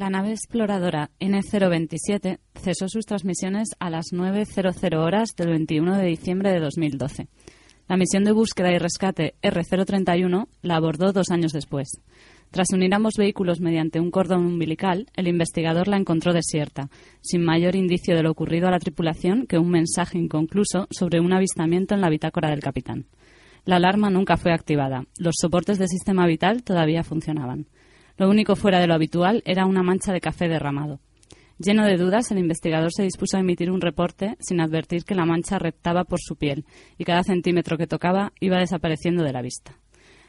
La nave exploradora N027 cesó sus transmisiones a las 9.00 horas del 21 de diciembre de 2012. La misión de búsqueda y rescate R031 la abordó dos años después. Tras unir ambos vehículos mediante un cordón umbilical, el investigador la encontró desierta, sin mayor indicio de lo ocurrido a la tripulación que un mensaje inconcluso sobre un avistamiento en la bitácora del capitán. La alarma nunca fue activada. Los soportes del sistema vital todavía funcionaban. Lo único fuera de lo habitual era una mancha de café derramado. Lleno de dudas, el investigador se dispuso a emitir un reporte sin advertir que la mancha reptaba por su piel y cada centímetro que tocaba iba desapareciendo de la vista.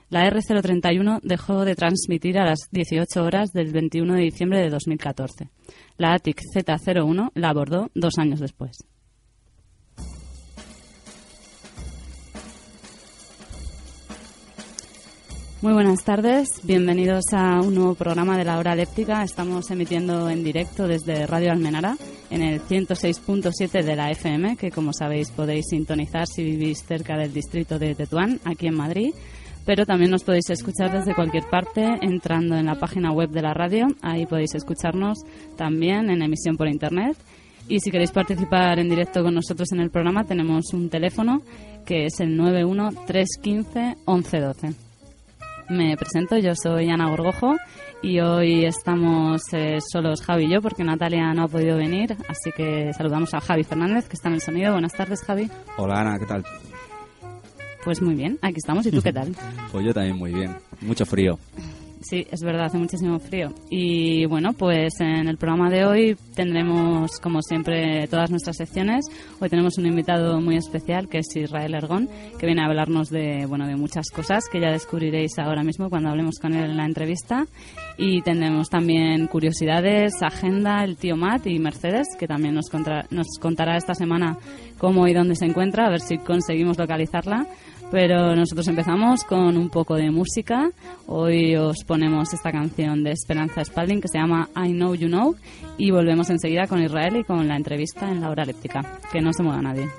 La R031 dejó de transmitir a las 18 horas del 21 de diciembre de 2014. La ATIC Z01 la abordó dos años después. Muy buenas tardes, bienvenidos a un nuevo programa de la hora léptica. Estamos emitiendo en directo desde Radio Almenara en el 106.7 de la FM, que como sabéis podéis sintonizar si vivís cerca del distrito de Tetuán, aquí en Madrid. Pero también nos podéis escuchar desde cualquier parte entrando en la página web de la radio. Ahí podéis escucharnos también en emisión por internet. Y si queréis participar en directo con nosotros en el programa, tenemos un teléfono que es el 91 315 1112. Me presento, yo soy Ana Gorgojo y hoy estamos eh, solos Javi y yo porque Natalia no ha podido venir, así que saludamos a Javi Fernández que está en el sonido. Buenas tardes, Javi. Hola Ana, ¿qué tal? Pues muy bien, aquí estamos. ¿Y tú qué tal? pues yo también muy bien. Mucho frío. Sí, es verdad, hace muchísimo frío. Y bueno, pues en el programa de hoy tendremos, como siempre, todas nuestras secciones. Hoy tenemos un invitado muy especial, que es Israel Ergón, que viene a hablarnos de, bueno, de muchas cosas que ya descubriréis ahora mismo cuando hablemos con él en la entrevista. Y tendremos también curiosidades, agenda, el tío Matt y Mercedes, que también nos, nos contará esta semana cómo y dónde se encuentra, a ver si conseguimos localizarla. Pero nosotros empezamos con un poco de música. Hoy os ponemos esta canción de Esperanza Spalding que se llama I Know You Know y volvemos enseguida con Israel y con la entrevista en la hora elíptica. Que no se mueva nadie.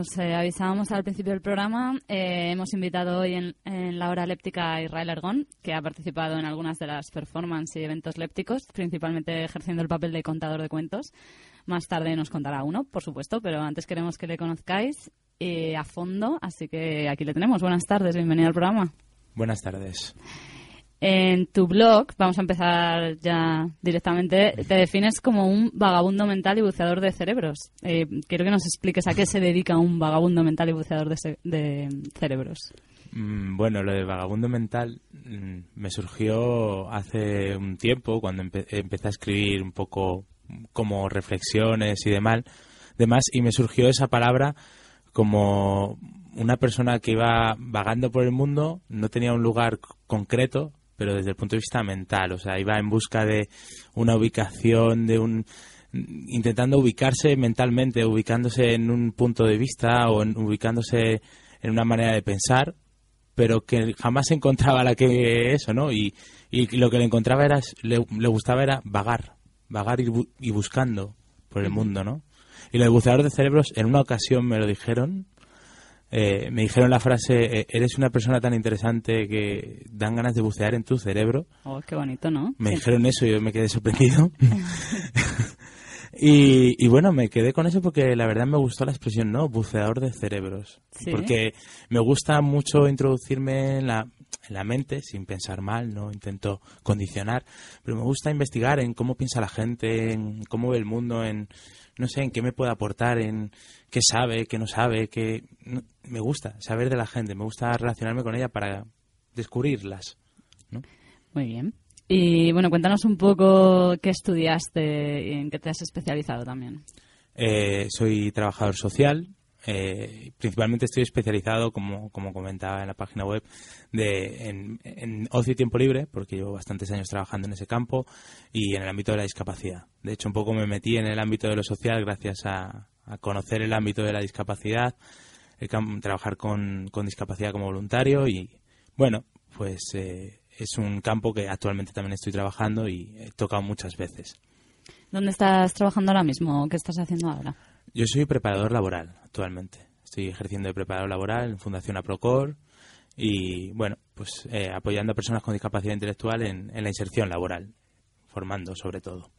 Os eh, avisábamos al principio del programa, eh, hemos invitado hoy en, la hora léptica a Israel Ergón, que ha participado en algunas de las performances y eventos lépticos, principalmente ejerciendo el papel de contador de cuentos. Más tarde nos contará uno, por supuesto, pero antes queremos que le conozcáis eh, a fondo, así que aquí le tenemos. Buenas tardes, bienvenido al programa. Buenas tardes. En tu blog, vamos a empezar ya directamente, te defines como un vagabundo mental y buceador de cerebros. Eh, quiero que nos expliques a qué se dedica un vagabundo mental y buceador de, de cerebros. Mm, bueno, lo de vagabundo mental mm, me surgió hace un tiempo, cuando empe empecé a escribir un poco como reflexiones y demás, demás, y me surgió esa palabra como una persona que iba vagando por el mundo, no tenía un lugar concreto, pero desde el punto de vista mental, o sea, iba en busca de una ubicación, de un intentando ubicarse mentalmente, ubicándose en un punto de vista o en, ubicándose en una manera de pensar, pero que jamás encontraba la que eso, ¿no? Y, y lo que le encontraba era, le, le gustaba era vagar, vagar y, bu y, buscando por el mundo, ¿no? Y lo de buceador de cerebros, en una ocasión me lo dijeron eh, me dijeron la frase, eh, eres una persona tan interesante que dan ganas de bucear en tu cerebro. Oh, qué bonito, ¿no? Me sí. dijeron eso y yo me quedé sorprendido. y, y, bueno, me quedé con eso porque la verdad me gustó la expresión, ¿no? Buceador de cerebros. ¿Sí? Porque me gusta mucho introducirme en la, en la mente sin pensar mal, no intento condicionar, pero me gusta investigar en cómo piensa la gente, en cómo ve el mundo, en no sé, en qué me puede aportar, en qué sabe, qué no sabe, qué me gusta saber de la gente, me gusta relacionarme con ella para descubrirlas. ¿no? Muy bien. Y bueno, cuéntanos un poco qué estudiaste y en qué te has especializado también. Eh, soy trabajador social. Eh, principalmente estoy especializado, como, como comentaba en la página web, de, en, ocio y tiempo libre, porque llevo bastantes años trabajando en ese campo, y en el ámbito de la discapacidad. De hecho, un poco me metí en el ámbito de lo social gracias a, a conocer el ámbito de la discapacidad, el trabajar con, con, discapacidad como voluntario y bueno, pues eh, es un campo que actualmente también estoy trabajando y he tocado muchas veces. ¿Dónde estás trabajando ahora mismo? ¿Qué estás haciendo ahora? Yo soy preparador laboral actualmente. Estoy ejerciendo de preparador laboral en Fundación Aprocor y bueno, pues eh, apoyando a personas con discapacidad intelectual en, en la inserción laboral, formando sobre todo.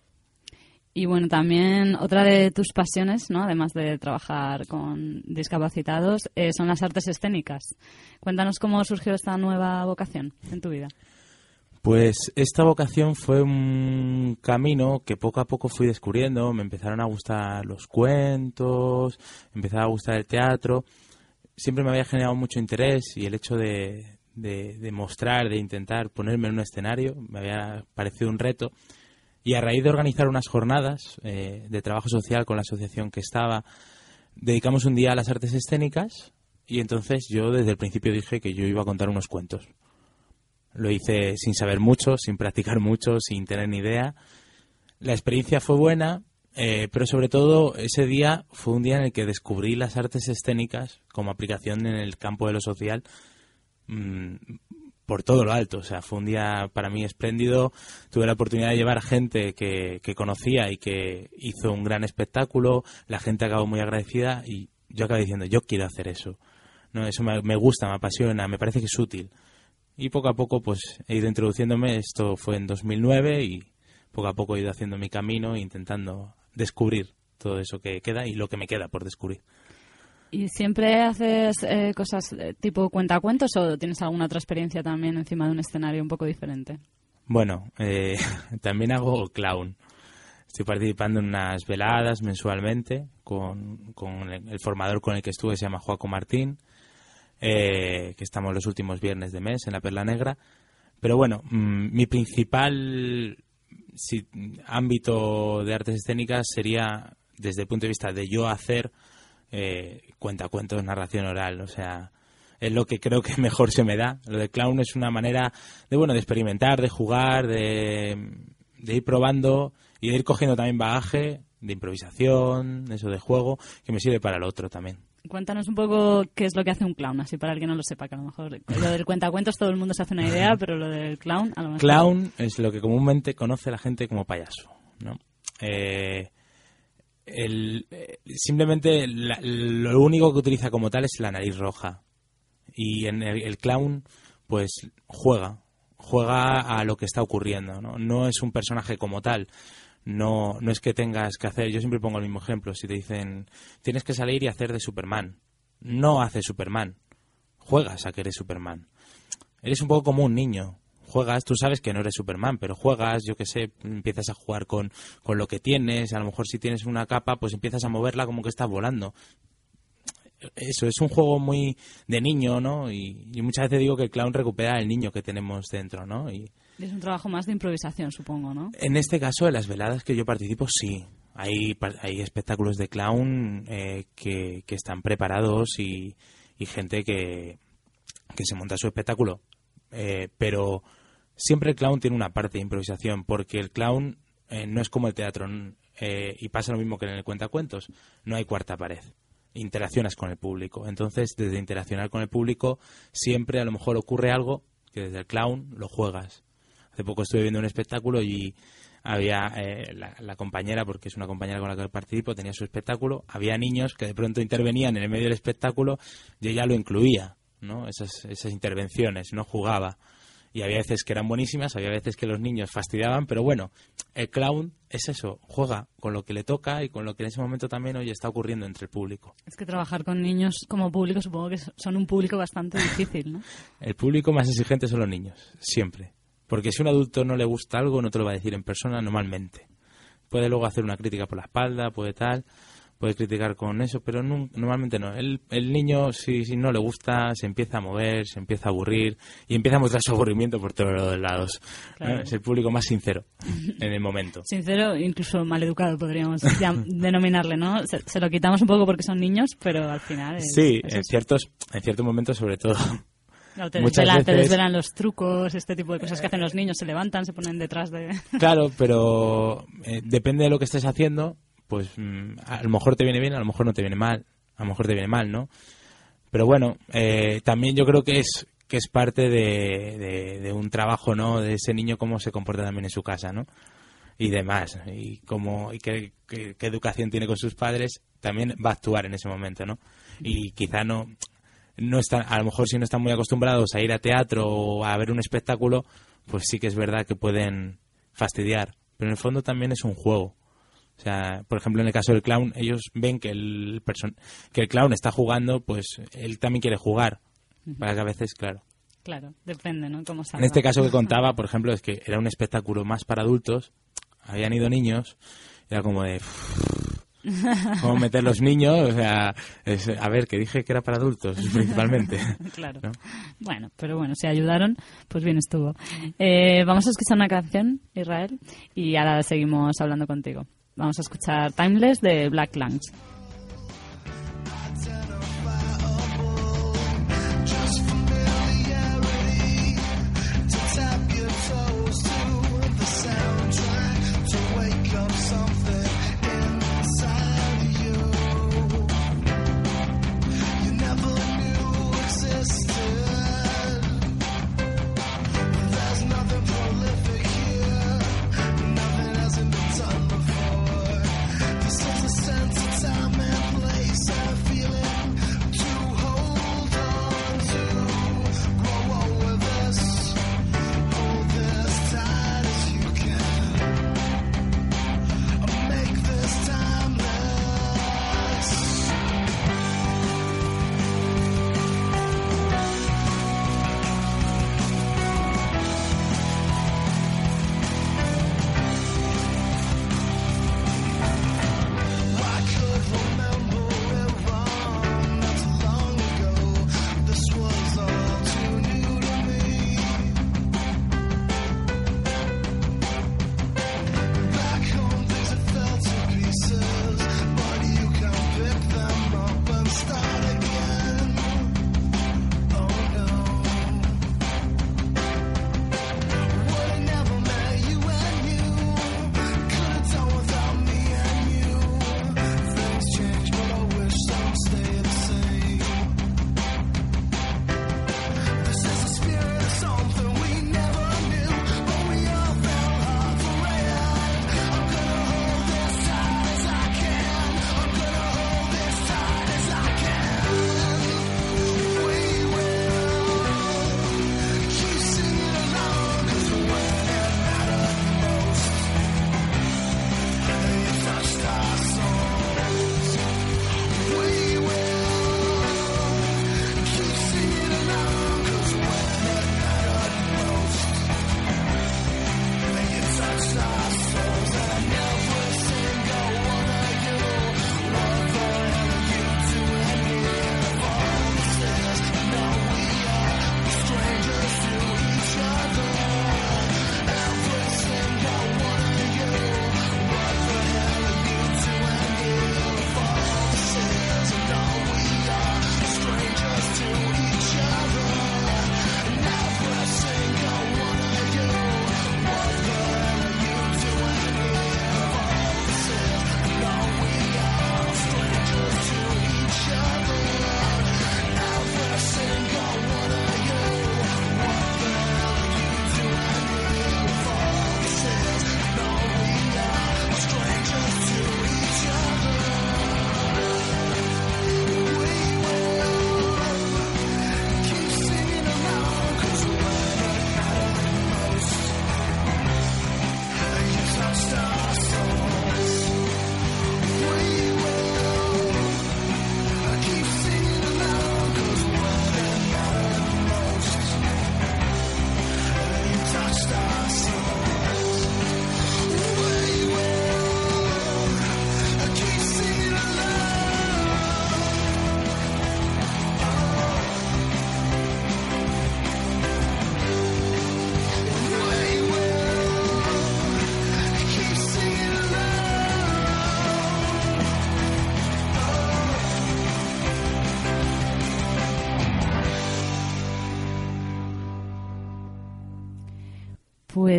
Y bueno, también otra de tus pasiones, ¿no? además de trabajar con discapacitados, eh, son las artes escénicas. Cuéntanos cómo surgió esta nueva vocación en tu vida. Pues esta vocación fue un camino que poco a poco fui descubriendo. Me empezaron a gustar los cuentos, empezaba a gustar el teatro. Siempre me había generado mucho interés y el hecho de, de, de mostrar, de intentar ponerme en un escenario, me había parecido un reto. Y a raíz de organizar unas jornadas eh, de trabajo social con la asociación que estaba, dedicamos un día a las artes escénicas y entonces yo desde el principio dije que yo iba a contar unos cuentos. Lo hice sin saber mucho, sin practicar mucho, sin tener ni idea. La experiencia fue buena, eh, pero sobre todo ese día fue un día en el que descubrí las artes escénicas como aplicación en el campo de lo social mmm, por todo lo alto. O sea, fue un día para mí espléndido. Tuve la oportunidad de llevar gente que, que conocía y que hizo un gran espectáculo. La gente acabó muy agradecida y yo acabé diciendo, yo quiero hacer eso. No, eso me, me, gusta, me apasiona, me parece que es útil. Y poco a poco pues he ido introduciéndome. Esto fue en 2009 y poco a poco he ido haciendo mi camino e intentando descubrir todo eso que queda y lo que me queda por descubrir. ¿Y siempre haces eh, cosas tipo cuentacuentos o tienes alguna otra experiencia también encima de un escenario un poco diferente? Bueno, eh, también hago clown. Estoy participando en unas veladas mensualmente con, con el, el, formador con el que estuve, se llama Joaco Martín, eh, que estamos los últimos viernes de mes en la Perla Negra. Pero bueno, mmm, mi principal si, ámbito de artes escénicas sería desde el punto de vista de yo hacer eh, cuentacuentos, narración oral, o sea, es lo que creo que mejor se me da. Lo de clown es una manera de, bueno, de experimentar, de jugar, de, de ir probando y de ir cogiendo también bagaje de improvisación, eso de juego, que me sirve para el otro también. Cuéntanos un poco qué es lo que hace un clown, así para el que no lo sepa, que a lo mejor lo del cuentacuentos todo el mundo se hace una idea, pero lo del clown a lo mejor... Clown es lo que comúnmente conoce la gente como payaso, ¿no? Eh, eh, simplemente lo único que utiliza como tal es la nariz roja. Y en el, el clown, pues juega, juega a lo que está ocurriendo, ¿no? No es un personaje como tal. No, no es que tengas que hacer, yo siempre pongo el mismo ejemplo, si te dicen, tienes que salir y hacer de Superman. No hace Superman, juegas a que eres Superman. Eres un poco como un niño. Juegas, tú sabes que no eres Superman, pero juegas, yo qué sé, empiezas a jugar con, con lo que tienes. A lo mejor si tienes una capa, pues empiezas a moverla como que estás volando. Eso es un juego muy de niño, ¿no? Y, y muchas veces digo que el clown recupera el niño que tenemos dentro, ¿no? Y Es un trabajo más de improvisación, supongo, ¿no? en este caso, en las veladas que yo participo, sí. Hay, hay espectáculos de clown eh, que, están preparados y, gente que, que se monta su espectáculo. Eh, pero siempre el clown tiene una parte de improvisación, porque el clown eh, no es como el teatro. eh, y pasa lo mismo que en el cuentacuentos. No hay cuarta pared. Interaccionas con el público. Entonces, desde interaccionar con el público, siempre a lo mejor ocurre algo que desde el clown lo juegas. Hace poco estuve viendo un espectáculo y había eh, la, la compañera, porque es una compañera con la que participo, tenía su espectáculo, había niños que de pronto intervenían en el medio del espectáculo, yo ya lo incluía, ¿no? Esas, esas intervenciones, no jugaba. Y había veces que eran buenísimas, había veces que los niños fastidiaban, pero bueno, el clown es eso, juega con lo que le toca y con lo que en ese momento también hoy está ocurriendo entre el público. Es que trabajar con niños como público supongo que son un público bastante difícil, ¿no? El público más exigente son los niños, siempre. Porque si un adulto no le gusta algo, no te lo va a decir en persona normalmente. Puede luego hacer una crítica por la espalda, puede tal, puede criticar con eso, pero nun- normalmente no. El, el niño, si, si no le gusta, se empieza a mover, se empieza a aburrir y empieza a mostrar su aburrimiento por todos los lados. Claro. ¿no? Es el público más sincero en el momento. Sincero, incluso maleducado podríamos denominarle, ¿no? Se, se lo quitamos un poco porque son niños, pero al final es, Sí, es en eso. ciertos, en ciertos momentos sobre todo. Claro, te, muchas desvelan, te veces- desvelan los trucos, este tipo de cosas que hacen los niños, se levantan, se ponen detrás de... Claro, pero eh, depende de lo que estés haciendo, pues mm, a lo mejor te viene bien, a lo mejor no te viene mal, a lo mejor te viene mal, ¿no? Pero bueno, eh, también yo creo que es que es parte de, de- de un trabajo, ¿no? De ese niño cómo se comporta también en su casa, ¿no? Y demás, y cómo y qué, qué- qué educación tiene con sus padres, también va a actuar en ese momento, ¿no? Y quizá no no están, a lo mejor si no están muy acostumbrados a ir a teatro o a ver un espectáculo, pues sí que es verdad que pueden fastidiar. Pero en el fondo también es un juego. O sea, por ejemplo, en el caso del clown, ellos ven que el, person que el clown está jugando, pues él también quiere jugar. Para que a veces, claro. Claro, depende, ¿no? Cómo En este caso que contaba, por ejemplo, es que era un espectáculo más para adultos, habían ido niños, era como de... ¿Cómo meter los niños? O sea, es- a ver, que dije que era para adultos, principalmente. Claro. ¿no? Bueno, pero bueno, si ayudaron, pues bien estuvo. Eh, vamos a escuchar una canción, Israel, y ahora seguimos hablando contigo. Vamos a escuchar Timeless de Black Lungs.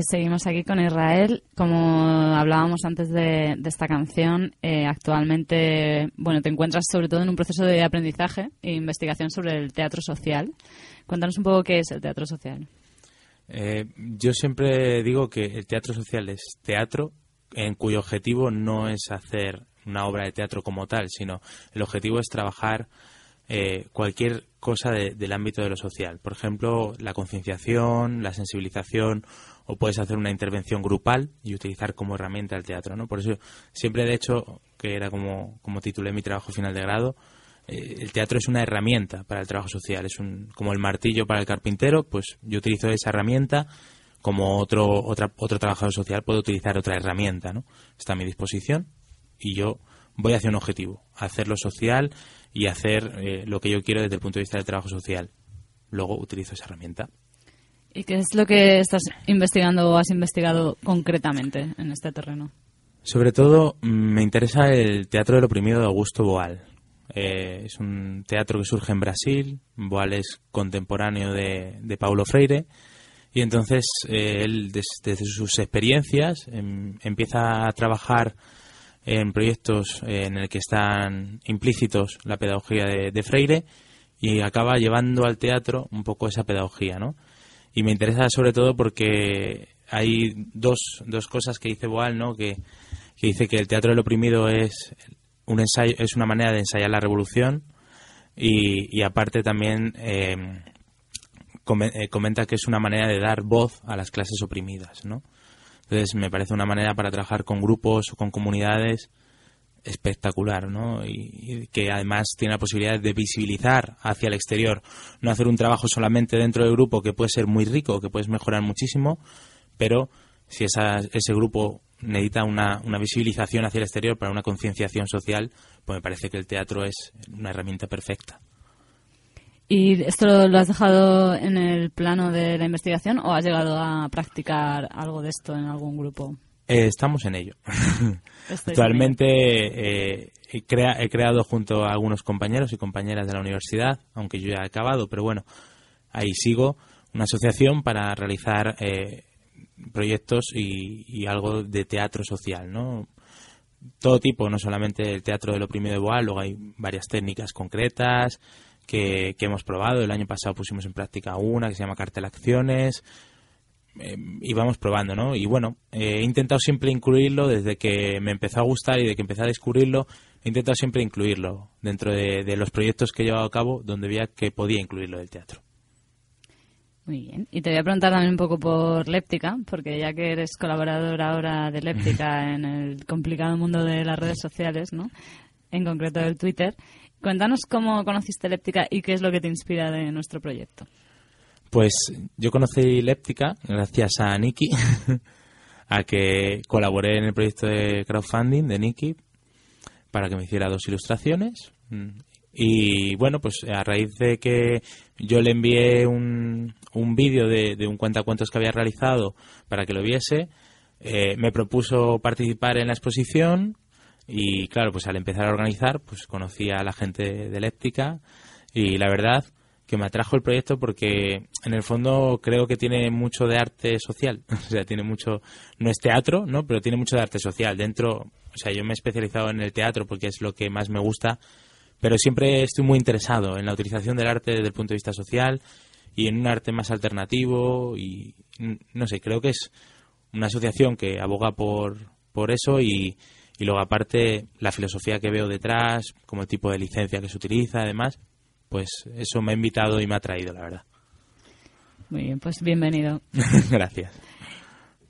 Seguimos aquí con Israel. Como hablábamos antes de, esta canción, eh, actualmente bueno, te encuentras sobre todo en un proceso de aprendizaje e investigación sobre el teatro social. Cuéntanos un poco qué es el teatro social. Eh, yo siempre digo que el teatro social es teatro en cuyo objetivo no es hacer una obra de teatro como tal, sino el objetivo es trabajar eh, cualquier cosa del ámbito de lo social. Por ejemplo, la concienciación, la sensibilización o puedes hacer una intervención grupal y utilizar como herramienta el teatro, ¿no? Por eso siempre, de hecho, que era como, como titulé mi trabajo final de grado, eh, el teatro es una herramienta para el trabajo social, es un, como el martillo para el carpintero, pues yo utilizo esa herramienta como otro, otra, otro trabajador social puede utilizar otra herramienta, ¿no? Está a mi disposición y yo voy hacia un objetivo, hacer lo social y hacer eh, lo que yo quiero desde el punto de vista del trabajo social. Luego utilizo esa herramienta. ¿Y qué es lo que estás investigando o has investigado concretamente en este terreno? Sobre todo me interesa el teatro del oprimido de Augusto Boal. Eh, es un teatro que surge en Brasil. Boal es contemporáneo de, Paulo Freire. Y entonces eh, él, desde, sus experiencias, em, empieza a trabajar en proyectos en el que están implícitos la pedagogía de, de, Freire y acaba llevando al teatro un poco esa pedagogía, ¿no? Y me interesa sobre todo porque hay dos, dos cosas que dice Boal, ¿no? Que, dice que el teatro del oprimido es un ensayo, es una manera de ensayar la revolución y, y aparte también eh, eh, comenta que es una manera de dar voz a las clases oprimidas, ¿no? Entonces me parece una manera para trabajar con grupos o con comunidades espectacular, ¿no? Y, que además tiene la posibilidad de visibilizar hacia el exterior, no hacer un trabajo solamente dentro del grupo que puede ser muy rico, que puedes mejorar muchísimo, pero si ese grupo necesita una, una visibilización hacia el exterior para una concienciación social, pues me parece que el teatro es una herramienta perfecta. ¿Y esto lo has dejado en el plano de la investigación o has llegado a practicar algo de esto en algún grupo? Eh, estamos en ello. Actualmente eh, he, creado junto a algunos compañeros y compañeras de la universidad, aunque yo ya he acabado, pero bueno, ahí sigo, una asociación para realizar eh, proyectos y, algo de teatro social, ¿no? Todo tipo, no solamente el teatro del oprimido de Boal, luego hay varias técnicas concretas que, que hemos probado. El año pasado pusimos en práctica una que se llama Cartel Acciones, eh, íbamos probando, ¿no? Y bueno, he intentado siempre incluirlo desde que me empezó a gustar y de que empecé a descubrirlo, he intentado siempre incluirlo dentro de, los proyectos que he llevado a cabo donde veía que podía incluirlo del teatro. Muy bien. Y te voy a preguntar también un poco por Léptica, porque ya que eres colaborador ahora de Léptica en el complicado mundo de las redes sociales, ¿no? En concreto del Twitter, cuéntanos cómo conociste Léptica y qué es lo que te inspira de nuestro proyecto. Pues yo conocí Léptica gracias a Nikki, a que colaboré en el proyecto de crowdfunding de Nikki para que me hiciera dos ilustraciones. Y bueno, pues a raíz de que yo le envié un, un vídeo de, de, un cuentacuentos que había realizado para que lo viese, eh, me propuso participar en la exposición y claro, pues al empezar a organizar, pues conocí a la gente de Léptica y la verdad que me atrajo el proyecto porque en el fondo creo que tiene mucho de arte social, o sea, tiene mucho, no es teatro, ¿no? Pero tiene mucho de arte social. Dentro, o sea, yo me he especializado en el teatro porque es lo que más me gusta, pero siempre estoy muy interesado en la utilización del arte desde el punto de vista social y en un arte más alternativo y no sé, creo que es una asociación que aboga por, por eso y, y luego aparte la filosofía que veo detrás, como el tipo de licencia que se utiliza, además, pues eso me ha invitado y me ha traído, la verdad. Muy bien, pues bienvenido. Gracias.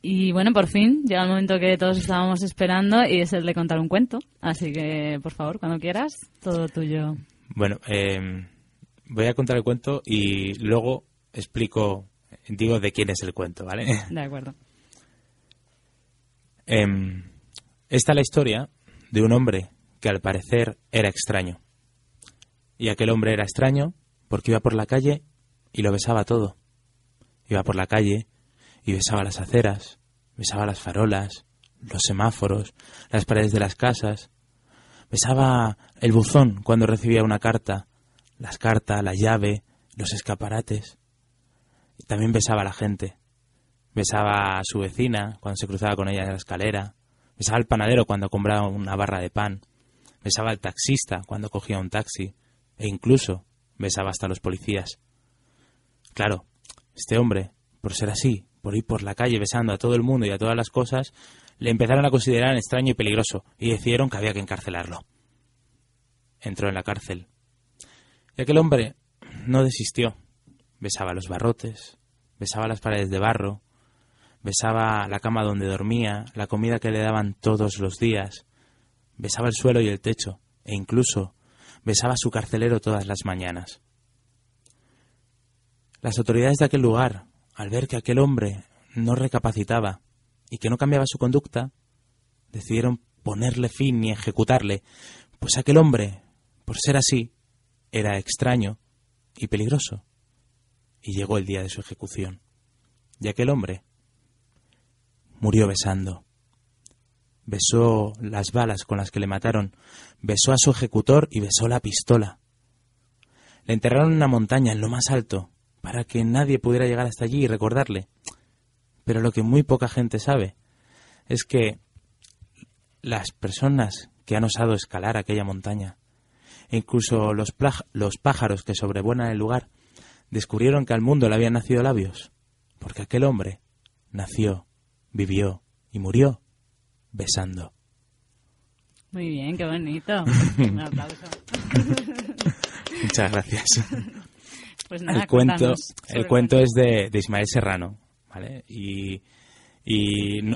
Y bueno, por fin llega el momento que todos estábamos esperando y es el de contar un cuento. Así que, por favor, cuando quieras, todo tuyo. Bueno, em, voy a contar el cuento y luego explico, digo de quién es el cuento, ¿vale? De acuerdo. Em, esta es la historia de un hombre que al parecer era extraño. Y aquel hombre era extraño porque iba por la calle y lo besaba todo. Iba por la calle y besaba las aceras, besaba las farolas, los semáforos, las paredes de las casas, besaba el buzón cuando recibía una carta, las cartas, la llave, los escaparates. Y también besaba a la gente. besaba a su vecina cuando se cruzaba con ella en la escalera, besaba al panadero cuando compraba una barra de pan, besaba al taxista cuando cogía un taxi, e incluso besaba hasta a los policías. Claro, este hombre, por ser así, por ir por la calle besando a todo el mundo y a todas las cosas, le empezaron a considerar extraño y peligroso y decidieron que había que encarcelarlo. Entró en la cárcel. Y aquel hombre no desistió. Besaba los barrotes, besaba las paredes de barro, besaba la cama donde dormía, la comida que le daban todos los días, besaba el suelo y el techo, e incluso besaba a su carcelero todas las mañanas. Las autoridades de aquel lugar, al ver que aquel hombre no recapacitaba y que no cambiaba su conducta, decidieron ponerle fin y ejecutarle, pues aquel hombre, por ser así, era extraño y peligroso. Y llegó el día de su ejecución. Y aquel hombre murió besando. Besó las balas con las que le mataron, besó a su ejecutor y besó la pistola. Le enterraron en una montaña, en lo más alto, para que nadie pudiera llegar hasta allí y recordarle. Pero lo que muy poca gente sabe es que las personas que han osado escalar aquella montaña, e incluso los, los pájaros que sobrevuelan el lugar, descubrieron que al mundo le habían nacido labios, porque aquel hombre nació, vivió y murió besando. Muy bien, qué bonito. Un aplauso. Muchas gracias. Pues nada, el cuento, el cuento es de, de Ismael Serrano, ¿vale? Y,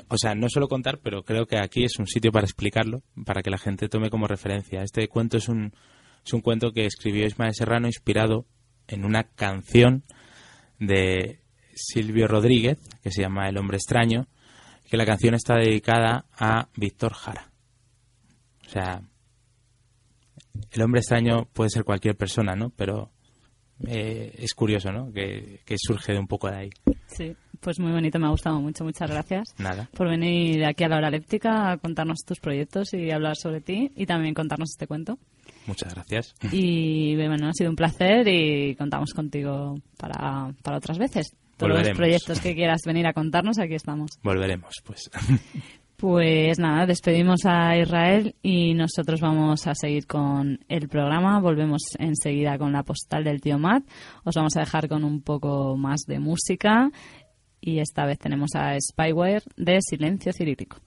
o sea, no suelo contar, pero creo que aquí es un sitio para explicarlo, para que la gente tome como referencia. Este cuento es un, es un cuento que escribió Ismael Serrano inspirado en una canción de Silvio Rodríguez, que se llama El hombre extraño, que la canción está dedicada a Víctor Jara. O sea, el hombre extraño puede ser cualquier persona, ¿no? Pero eh, es curioso, ¿no? Que, que surge de un poco de ahí. Sí, pues muy bonito, me ha gustado mucho. Muchas gracias Nada. por venir aquí a la hora léptica a contarnos tus proyectos y hablar sobre ti y también contarnos este cuento. Muchas gracias. Y bueno, ha sido un placer y contamos contigo para, para otras veces. Todos los proyectos que quieras venir a contarnos, aquí estamos. Volveremos, pues. Pues nada, despedimos a Israel y nosotros vamos a seguir con el programa. Volvemos enseguida con la postal del tío Matt. Os vamos a dejar con un poco más de música y esta vez tenemos a Spyware de Silencio Cirílico.